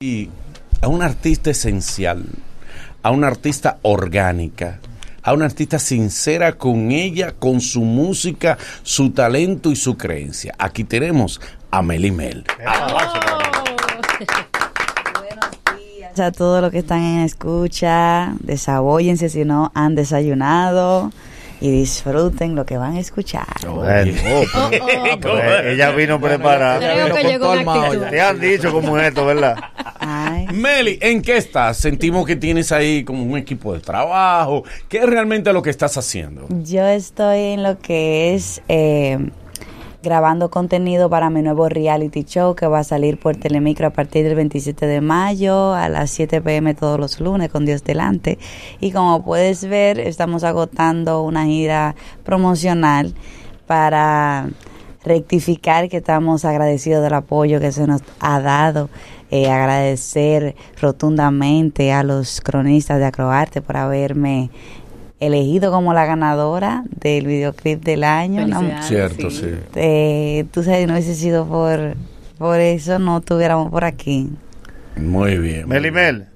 y a una artista esencial, a una artista orgánica, a una artista sincera con ella, con su música, su talento y su creencia. Aquí tenemos a Meli Mel. a todos los que están en escucha, desabóyense si no han desayunado y disfruten lo que van a escuchar. Bueno, oh, pues, pues, ella vino preparada. Creo que llegó. Te han dicho cómo es esto, ¿verdad? Ay. Meli, ¿en qué estás? Sentimos que tienes ahí como un equipo de trabajo. ¿Qué es realmente lo que estás haciendo? Yo estoy en lo que es eh, grabando contenido para mi nuevo reality show que va a salir por Telemicro a partir del 27 de mayo a las 7 pm todos los lunes con Dios delante. Y como puedes ver, estamos agotando una gira promocional para rectificar que estamos agradecidos del apoyo que se nos ha dado. Eh, agradecer rotundamente a los cronistas de Acroarte por haberme elegido como la ganadora del videoclip del año. Felicidades. Cierto, sí. sí. eh, tú sabes, no hubiese sido por, por eso, no estuviéramos por aquí. Muy bien. Melimel,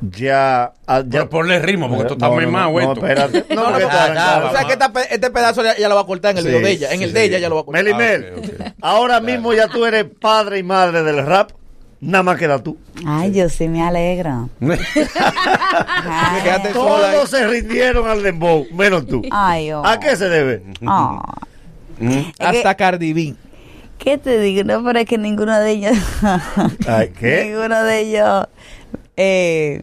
ya. ah, ya Pero ponle ritmo, porque tú estás No, muy no, más, no, güey. no, espérate. No, No, porque no, está no, o sea que esta este pedazo ya, ya lo va a cortar en el Sí, video de ella. En el sí, de sí. ella ya lo va a cortar. Melimel, Ah, ok, ok. ahora mismo ya tú eres padre y madre del rap. Nada más queda tú. Ay, yo sí me alegro. Ay. Todos se rindieron al dembow, menos tú. Ay, oh. ¿A qué se debe? Oh. Hasta Cardi B. ¿Qué te digo? No, pero es que ninguno de ellos. Ay, ¿qué? ninguno de ellos. Eh,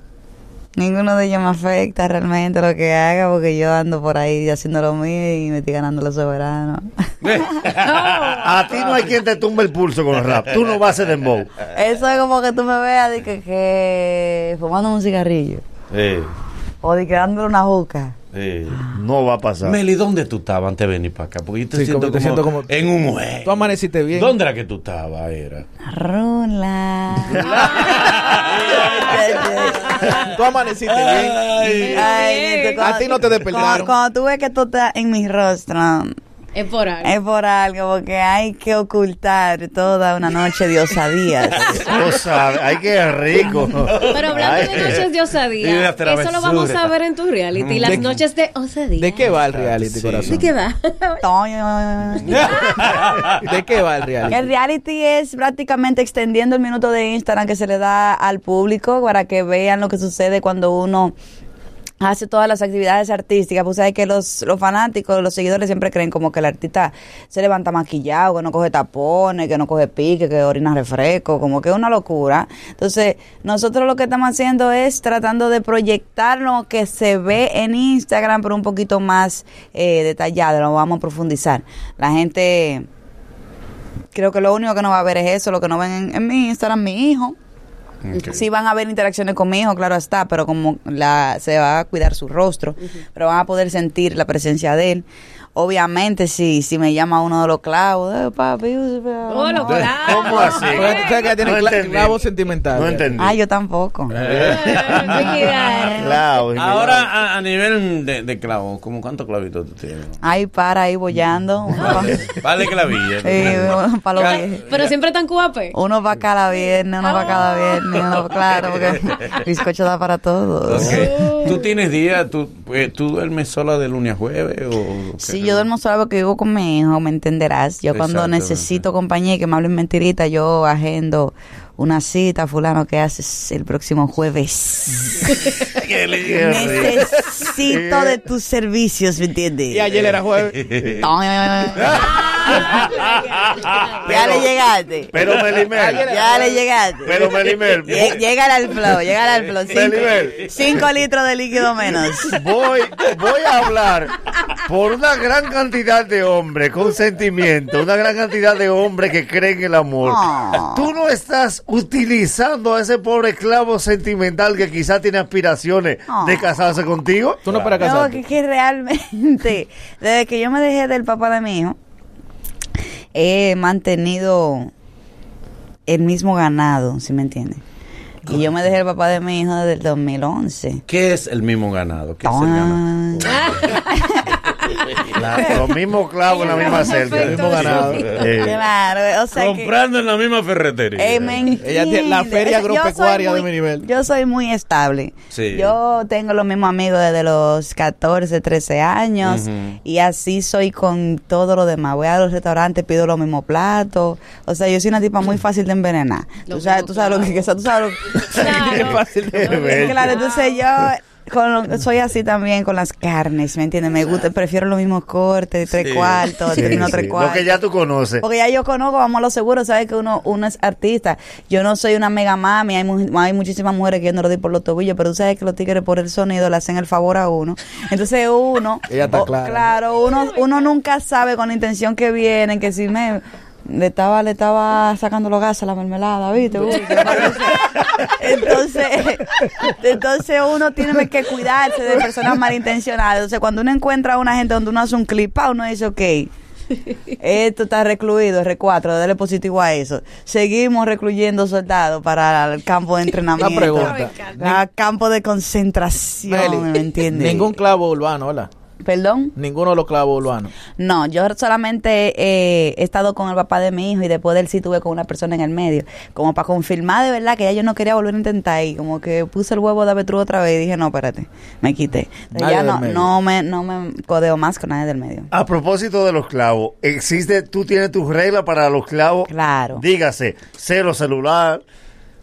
ninguno de ellos me afecta realmente lo que haga, porque yo ando por ahí haciendo lo mío y me estoy ganando los soberanos. A ti no hay quien te tumbe el pulso con el rap. Tú no vas a ser dembow. Eso es como que tú me veas de que, que fumando un cigarrillo Sí, o de que dándole una juca. sí. No va a pasar. Meli, ¿dónde tú estabas antes de venir para acá? Porque yo te, Sí, siento, como- te como siento como- en un juego. Tú amaneciste bien. ¿Dónde era que tú estabas? Era. Rula. Tú amaneciste bien. Ay, neta, cuando- A ti no te despertaron. Cuando, cuando tú ves que esto está en mi rostro, Es por algo. es por algo, porque hay que ocultar toda una noche de sabes, ay, qué rico. Pero hablando Ay. de noches de osadía, eso lo vamos a ver en tu reality. Las ¿De- noches de osadía. ¿De qué va el reality, Sí. corazón? ¿De qué va? ¿De qué va el reality? El reality es prácticamente extendiendo el minuto de Instagram que se le da al público para que vean lo que sucede cuando uno hace todas las actividades artísticas. Pues sabes que los, los fanáticos, los seguidores siempre creen como que el artista se levanta maquillado, que no coge tapones, que no coge pique, que orina refresco, como que es una locura. Entonces, nosotros lo que estamos haciendo es tratando de proyectar lo que se ve en Instagram, pero un poquito más eh, detallado, lo vamos a profundizar. La gente creo que lo único que no va a ver es eso, lo que no ven en, en mi Instagram, mi hijo. Ok. Sí van a haber interacciones con mi hijo, claro está, pero como la, se va a cuidar su rostro, pero van a poder sentir la presencia de él. Obviamente, si, si me llama uno de los clavos, eh, papi, Oh. ¿Cómo así? Porque tú sabes que tiene No cla- entendí. clavo sentimental. No entendí. Ah, yo tampoco. Claro, Ahora, a, a nivel de, de clavo, ¿cómo cuántos clavitos tú tienes? Ahí para, ahí bollando. Uno pa- Vale clavilla. Sí, para los viejos. Pero siempre tan cuape. Uno para cada viernes, uno para cada viernes, uno, claro, porque bizcocho da para todos. Ok. ¿Tú tienes día, tú, pues, tú duermes sola de lunes a jueves? O, Si yo duermo sola porque vivo con mi hijo, me entenderás. Yo cuando necesito compañía y que me hablen mentiritas, yo agendo una cita, fulano, que haces el próximo jueves. Necesito de tus servicios, ¿me entiendes? Y ayer era jueves. ya le llegaste. Pero Melimel, Ya le llegaste. pero Melimel, Lle- Llega al flow, llega al flow. Melibel. Cinco, litros de líquido menos. voy, voy a hablar por una gran cantidad de hombres con sentimiento, una gran cantidad de hombres que creen en el amor. Oh. Tú no estás utilizando a ese pobre esclavo sentimental que quizás tiene aspiraciones Oh. de casarse contigo. Tú no para No, casarte. que, que realmente, desde que yo me dejé del papá de mi hijo, he mantenido el mismo ganado, ¿sí me entiendes? Y yo me dejé el papá de mi hijo desde el 2011. ¿Qué es el mismo ganado? ¿Qué es el ganado? La- los mismos clavos en la misma cerca. Perfecto. mismo ganado. Eh, Claro, o sea que... Comprando en la misma ferretería. Eh, me Ella tiene la feria agropecuaria soy de muy- mi nivel. Yo soy muy estable. Sí. Yo tengo los mismos amigos desde los 14, 13 años y así soy con todo lo demás. Voy a los restaurantes, pido los mismos platos. O sea, yo soy una tipa muy fácil de envenenar. Tú sabes, tú sabes lo que es, tú sabes lo Claro. Qué fácil de bello. Claro, entonces yo con lo- soy así también con las carnes, ¿me entiendes? Me gusta, prefiero los mismos cortes, tres Sí. cuartos, sí, tres Lo cuartos. que ya tú conoces. Porque ya yo conozco, vamos a lo seguro, sabes que uno, uno es artista. Yo no soy una mega mami, hay, mu- hay muchísimas mujeres que yo no lo di por los tobillos, pero tú sabes que los tigres por el sonido le hacen el favor a uno. Entonces uno, Ella está o- clara. claro, uno, uno nunca sabe con la intención que vienen, que si me le estaba, le estaba sacando los gases a la mermelada, ¿viste? Uy, entonces, entonces uno tiene que cuidarse de personas malintencionadas. Entonces, cuando uno encuentra a una gente donde uno hace un clip, uno dice, ok, esto está recluido, R4, dale positivo a eso. Seguimos recluyendo soldados para el campo de entrenamiento. Una pregunta. A campo de concentración, Meli, ¿me entiendes? Ningún clavo urbano, ¿verdad? ¿Perdón? Ninguno de los clavos urbanos. No, yo solamente eh, he estado con el papá de mi hijo y después de él sí tuve con una persona en el medio. Como para confirmar de verdad que ya yo no quería volver a intentar y como que puse el huevo de avestruz otra vez y dije, no, espérate, me quité. Entonces, ya no, no, me, no me codeo más con nadie del medio. A propósito de los clavos, existe, tú tienes tus reglas para los clavos. Claro. Dígase, cero celular,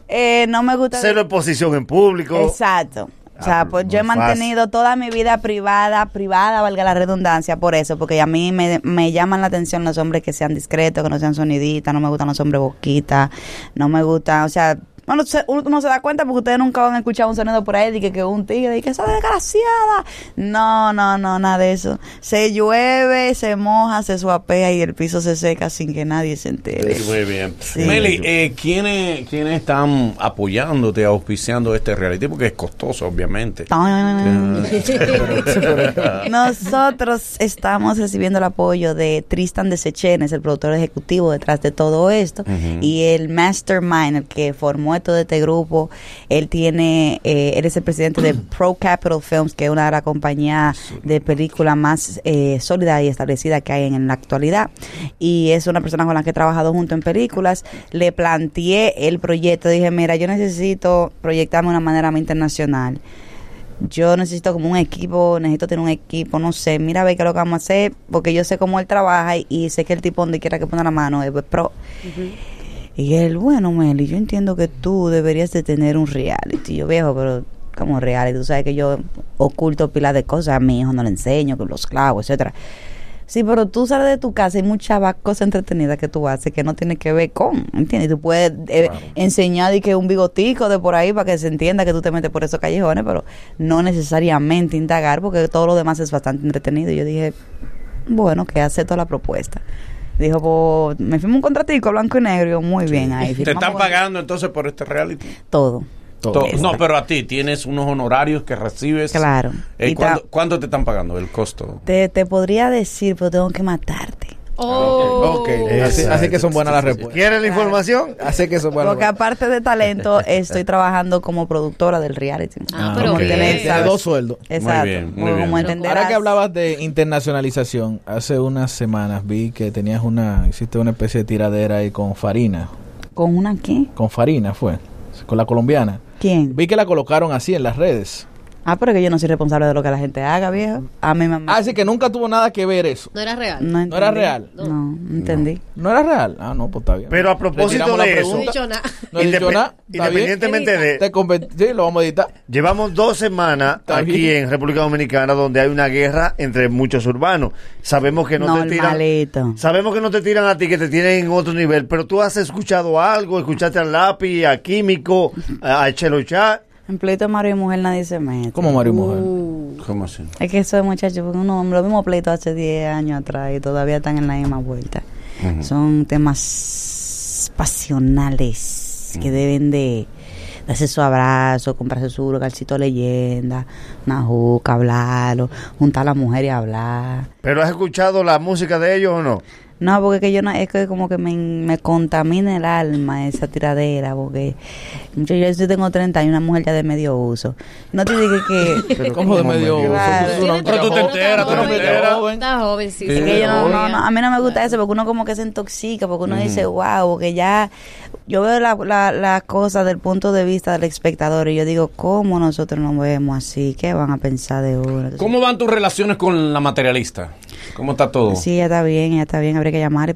Eh, no me gusta... cero exposición en público. Exacto. O sea, Ah, pues yo he mantenido toda mi vida privada, privada, valga la redundancia, por eso, porque a mí me, me llaman la atención los hombres que sean discretos, que no sean soniditas, no me gustan los hombres boquitas, no me gustan, o sea, bueno, se- uno se da cuenta porque ustedes nunca van a escuchar un sonido por ahí de que, que un tigre, y que esa desgraciada. No, no, no, nada de eso. Se llueve, se moja, se suapea y el piso se seca sin que nadie se entere. Muy bien. Sí. Meli, eh, ¿quiénes, ¿quiénes están apoyándote, auspiciando este reality? Porque es costoso, obviamente. Nosotros estamos recibiendo el apoyo de Tristan de Sechenes, el productor ejecutivo detrás de todo esto, y el mastermind, el que formó todo este grupo. Él tiene, eh, él es el presidente de Pro Capital Films, que es una de las compañías de película más eh, sólida y establecida que hay en, la actualidad. Y es una persona con la que he trabajado junto en películas. Le planteé el proyecto, dije, mira, yo necesito proyectarme de una manera más internacional yo necesito como un equipo, necesito tener un equipo, no sé, mira a ver qué es lo que vamos a hacer, porque yo sé cómo él trabaja y, y sé que el tipo donde quiera que ponga la mano es pro. Y él, bueno, Meli, yo entiendo que tú deberías de tener un reality. Yo viejo, pero como reality, tú sabes que yo oculto pila de cosas, a mi hijo no le enseño, que los clavos, etcétera. Sí, pero tú sales de tu casa y muchas cosas entretenidas que tú haces que no tiene que ver con, ¿entiendes? Tú puedes eh, enseñar y que un bigotico de por ahí para que se entienda que tú te metes por esos callejones, pero no necesariamente indagar porque todo lo demás es bastante entretenido. Y yo dije, bueno, que acepto la propuesta. Dijo, pues me firmo un contratico blanco y negro. Y yo, muy bien, ahí ¿Te están pagando entonces por este reality? todo. Todo. To- No, pero a ti tienes unos honorarios que recibes. Claro. Eh, Y ¿cuánto, ta- cuánto te están pagando el costo? Te, te podría decir, pero tengo que matarte. Oh. Ok, así, así que son buenas las respuestas. ¿Quieres la información? Así que son buenas Porque aparte de talento, estoy trabajando como productora del reality. Ah, pero ok. bien. tener, Tiene ¿sabes? dos sueldos. Exacto. bien, muy Como- bien. como entenderás. Ahora que hablabas de internacionalización, hace unas semanas vi que tenías una, hiciste una especie de tiradera ahí con Farina. ¿Con una qué? Con Farina fue, con la colombiana. ¿Quién? Vi que la colocaron así en las redes. Ah, pero que yo no soy responsable de lo que la gente haga, viejo. A mi mamá. Ah, así que nunca tuvo nada que ver eso. No era real. No, ¿No era real? No, no entendí. ¿No era real? Ah, no, pues está bien. Pero a propósito de eso, No he dicho nada. No he dicho nada. Independientemente de... Te sí, lo vamos a editar. Llevamos dos semanas Está aquí bien. en República Dominicana donde hay una guerra entre muchos urbanos. Sabemos que no te tiran... Sabemos que no te tiran a ti, que te tienen en otro nivel, pero tú has escuchado algo, escuchaste al lápiz, a Químico, a, a Chelo Chat. En pleito de marido y mujer nadie se mete. Como Mario y Mujer. Uh, ¿Cómo así? Es que eso de muchachos, porque uno, lo mismo pleito hace 10 años atrás y todavía están en la misma vuelta. Son temas pasionales que deben de darse su abrazo, comprarse su localcito de leyenda, una juca, hablarlo, juntar a la mujer y hablar. ¿Pero has escuchado la música de ellos o no? No, porque que yo no, es que como que me, me contamina el alma esa tiradera, porque yo, yo tengo 30 y una mujer ya de medio uso. No te digo que... Pero ¿Cómo de ¿cómo medio medio? uso? Pero tú te enteras, tú no te enteras. joven. Está joven, sí. Sí. Es sí, que yo no, no, a mí no me gusta eso porque uno como que se intoxica, porque uno dice, wow, porque ya yo veo la, la, la cosa del punto de vista del espectador y yo digo, ¿cómo nosotros nos vemos así? ¿Qué van a pensar de uno? ¿Cómo van tus relaciones con la materialista? ¿Cómo está todo? Sí, ya está bien, ya está bien, habría que llamar y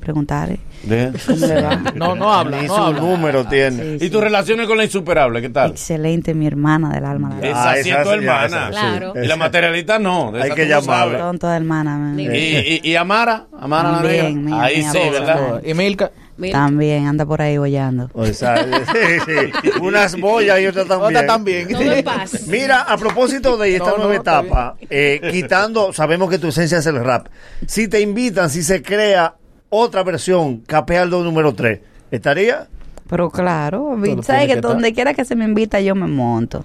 va. No, no habla, Ni no su habla. número tiene. Sí, ¿Y sí. tus relaciones con la insuperable? ¿Qué tal? Excelente, mi hermana del alma. La verdad. Esa Ah, sí es tu hermana. esa. Claro. Y la materialista no. de Hay que llamarla. Son toda hermana. man. Ni- ¿Y, y, y Amara? ¿Amara la También, negra? mi- Ahí sí. ¿verdad? Y Milka. Mira, También anda por ahí bollando. O sea, sí, sí. Unas boyas y otras también. Otra también. Mira, a propósito de esta No, nueva etapa, eh, quitando, sabemos que tu esencia es el rap. Si te invitan, si se crea otra versión, Capealdo número 3, ¿estaría? Pero claro, sabes que que donde quiera que se me invita yo me monto.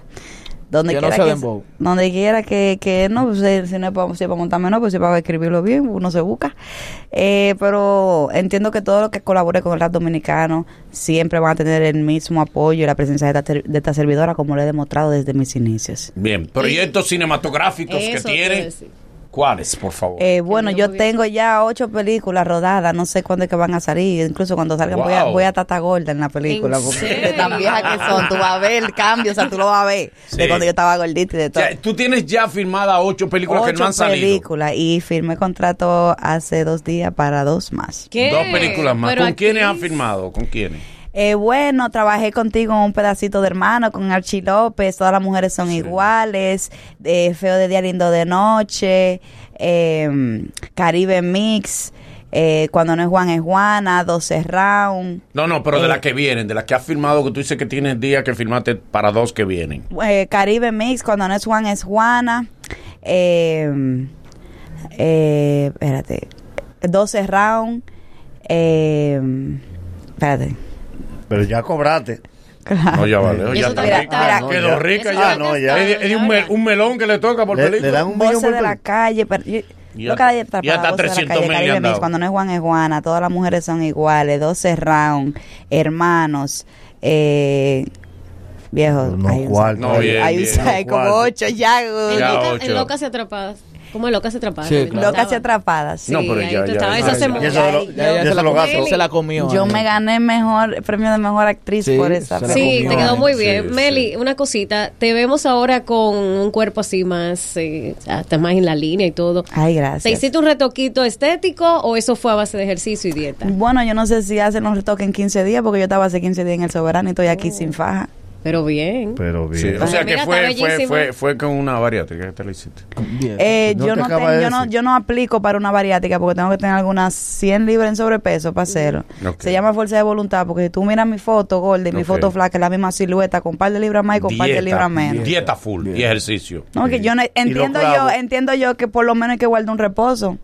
Donde Que no quiera sea que, dembow. donde quiera que, que no, pues, eh, si no es para, si es para montarme, no, pues si es para escribirlo bien, uno se busca. Eh, pero entiendo que todo lo que colabore con el rap dominicano siempre van a tener el mismo apoyo y la presencia de esta, ter- de esta servidora, como lo he demostrado desde mis inicios. Bien. Proyectos cinematográficos que tiene. ¿Cuáles, por favor? Eh, bueno, yo tengo ya ocho películas rodadas, no sé cuándo es que van a salir, incluso cuando salgan voy, a, voy a tata gorda en la película, ¿En porque serio? de tan vieja que son, tú vas a ver el cambio, o sea, tú lo vas a ver Sí. de cuando yo estaba gordita y de O todo. sea, tú tienes ya firmada ocho películas que no han salido. películas y firmé contrato hace dos días para dos más. ¿Qué? Dos películas más. ¿Con quiénes has actriz. firmado? ¿Con quiénes? Eh, bueno, trabajé contigo en un pedacito de hermano, con Archie López, todas las mujeres son iguales, eh, Feo de Día Lindo de Noche, eh, Caribe Mix, eh, Cuando no es Juan es Juana, 12 Round, No, no, pero de Eh. las que vienen, de las que has firmado, que tú dices que tienes días que firmaste para dos que vienen. eh, Caribe Mix, Cuando no es Juan es Juana, eh, eh, espérate, 12 Round, eh, espérate. Pero ya cobraste. Claro. No, ya vale. Ya está está bien. rica. Mira, no, Quedó ya. rica ya. No, ya. Es, de- un, mel- un melón que le toca por Le, película. le dan un millón por de la calle, pero yo- Y loca hasta- de y atrapada, hasta Voces de la 300 calle, mil cuando no es Juan es Juana, todas las mujeres son iguales, 12 round, hermanos, eh, viejos, No, hay un- cuarto. No, bien, hay un- bien. hay como Cuarto. ocho ya, güey. En, Ya, loca, ocho. en locas y atrapadas. ¿Cómo en locas atrapadas? Sí, claro. locas y atrapadas. Sí, No, pero ya, tú ya, estabas. ya, Eso se lo comió, gasto. se la comió. Yo me gané mejor el premio de mejor actriz Sí, por esa Sí, comió. te quedó muy bien. sí. Meli, una cosita. Te vemos ahora con un cuerpo así más, eh, hasta más en la línea y todo. Ay, ¿Te gracias. hiciste un retoquito estético o eso fue a base de ejercicio y dieta? Bueno, yo no sé si hacen los retoques en 15 días, porque yo estaba hace 15 días en el Soberano y estoy aquí sin faja. Pero bien. Pero Sí, bien. o sea que fue, fue, fue, fue con una bariátrica que te la hiciste. Eh, No yo, te no ten- yo, no, yo no aplico para una bariátrica porque tengo que tener algunas 100 libras en sobrepeso para hacerlo. Ok. Se llama fuerza de voluntad porque si tú miras mi foto, gorda, y mi foto flaca, es la misma silueta, con un par de libras más y con un par de libras menos. dieta full y ejercicio. No, que yo no- entiendo yo, entiendo yo que por lo menos hay que guardar un reposo.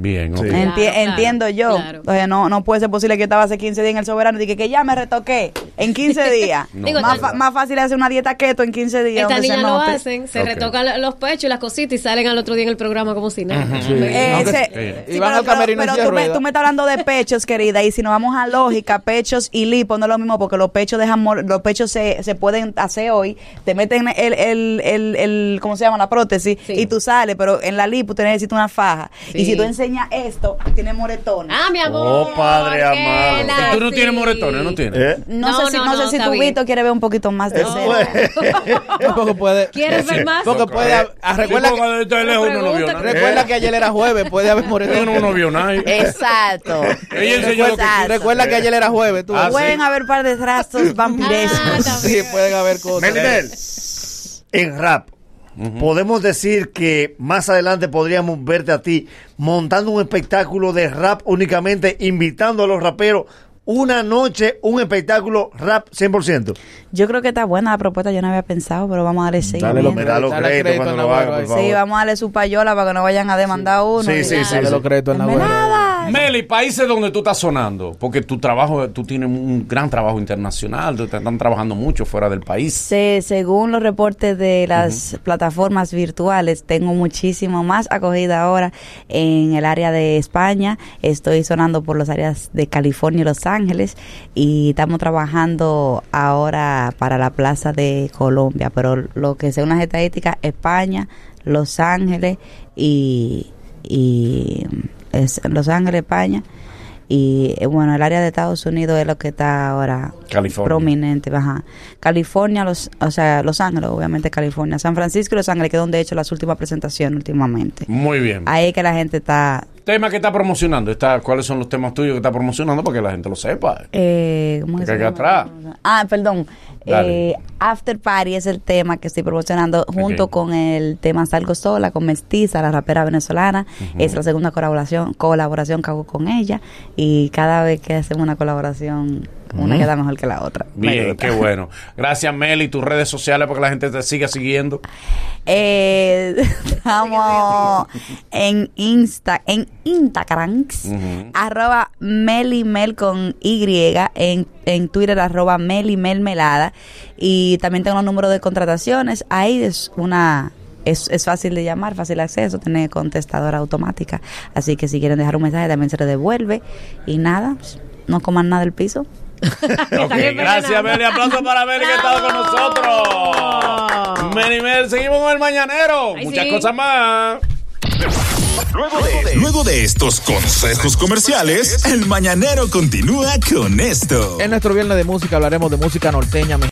Bien, ok. Sí. Enti- Claro, claro, entiendo yo. claro. Entonces no, no puede ser posible que yo estaba hace 15 días en el soberano y dije que ya me retoqué en 15 días. No. Digo, más, más fácil hacer una dieta keto en 15 días. Estas niñas lo hacen, se Ok. retocan los pechos y las cositas y salen al otro día en el programa como si nada. Sí. Eh, ese- eh, sí, y van pero, tú, me, tú me estás hablando de pechos, querida, y si nos vamos a lógica, pechos y lipo no es lo mismo porque los pechos dejan mor- los pechos se, se pueden hacer hoy, te meten el, el, el, el ¿cómo se llama? La prótesis Sí. y tú sales, pero en la lipo tú necesitas una faja. Sí. Y si tú enseñas esto, tienes moretones. Ah, mi amor. Oh, padre amado. ¿Y tú no tienes sí. moretones? ¿No tienes? ¿Eh? No, No, sé si, no, no, no, sé si tu. Vito quiere ver un poquito más de Eso cerca. Porque puede. ¿Quieres ver más? Porque puede. ah, Sí, recuerda, que, recuerda ayer era jueves, puede haber moretones. No vio nada. Exacto. Ella enseñó lo que Exacto. Recuerda que ayer era jueves, tú. Ah, sí. Pueden haber par de rastros vampirescos. Ah, Sí, también. pueden haber cosas. Melibel, en rap, podemos decir que más adelante podríamos verte a ti montando un espectáculo de rap únicamente, invitando a los raperos una noche, un espectáculo rap 100%. Yo creo que está buena la propuesta, yo no había pensado, pero vamos a darle Dale seguimiento. los Me da los Dale créditos crédito cuando lo haga, por favor. Sí, vamos a darle su payola para que no vayan a demandar uno. Sí, sí, sí. Dale los créditos en la web. Nada. Meli, países donde tú estás sonando, porque tu trabajo, tú tienes un gran trabajo internacional, te están trabajando mucho fuera del país. Se- según los reportes de las plataformas virtuales, tengo muchísimo más acogida ahora en el área de España. Estoy sonando por las áreas de California y Los Ángeles y estamos trabajando ahora para la Plaza de Colombia. Pero lo que según las estadísticas, España, Los Ángeles y, y es Los Ángeles, España. Y eh, bueno, el área de Estados Unidos es lo que está ahora California. prominente. Ajá. California, los, o sea, Los Ángeles, obviamente California. San Francisco y Los Ángeles, que es donde he hecho las últimas presentaciones últimamente. Muy bien. Ahí es que la gente está... Tema que está promocionando, está, ¿cuáles son los temas tuyos que está promocionando para que la gente lo sepa? Eh, ¿cómo Que se atrás. Ah, perdón. Eh, After Party es el tema que estoy promocionando junto con el tema Salgo Sola, con Mestiza, la rapera venezolana. Es la segunda colaboración, colaboración que hago con ella. Y cada vez que hacemos una colaboración, una queda mejor que la otra. Bien, qué bueno. Gracias, Meli, tus redes sociales para que la gente te siga siguiendo. Eh, estamos en Insta, en Instagram, Ujú. arroba melimel con Y, en, en Twitter arroba melimelmelada y también tengo los números de contrataciones, ahí es una... Es, es fácil de llamar, fácil acceso, tiene contestadora automática. Así que si quieren dejar un mensaje también se le devuelve. Y nada, pues, no coman nada del piso. Gracias. Meli. Aplauso para Meli que ha estado con nosotros. Meli, Mel, seguimos con el mañanero. Ay, Muchas sí. cosas más. Luego de, luego de estos consejos comerciales, el mañanero continúa con esto. En nuestro viernes de música hablaremos de música norteña.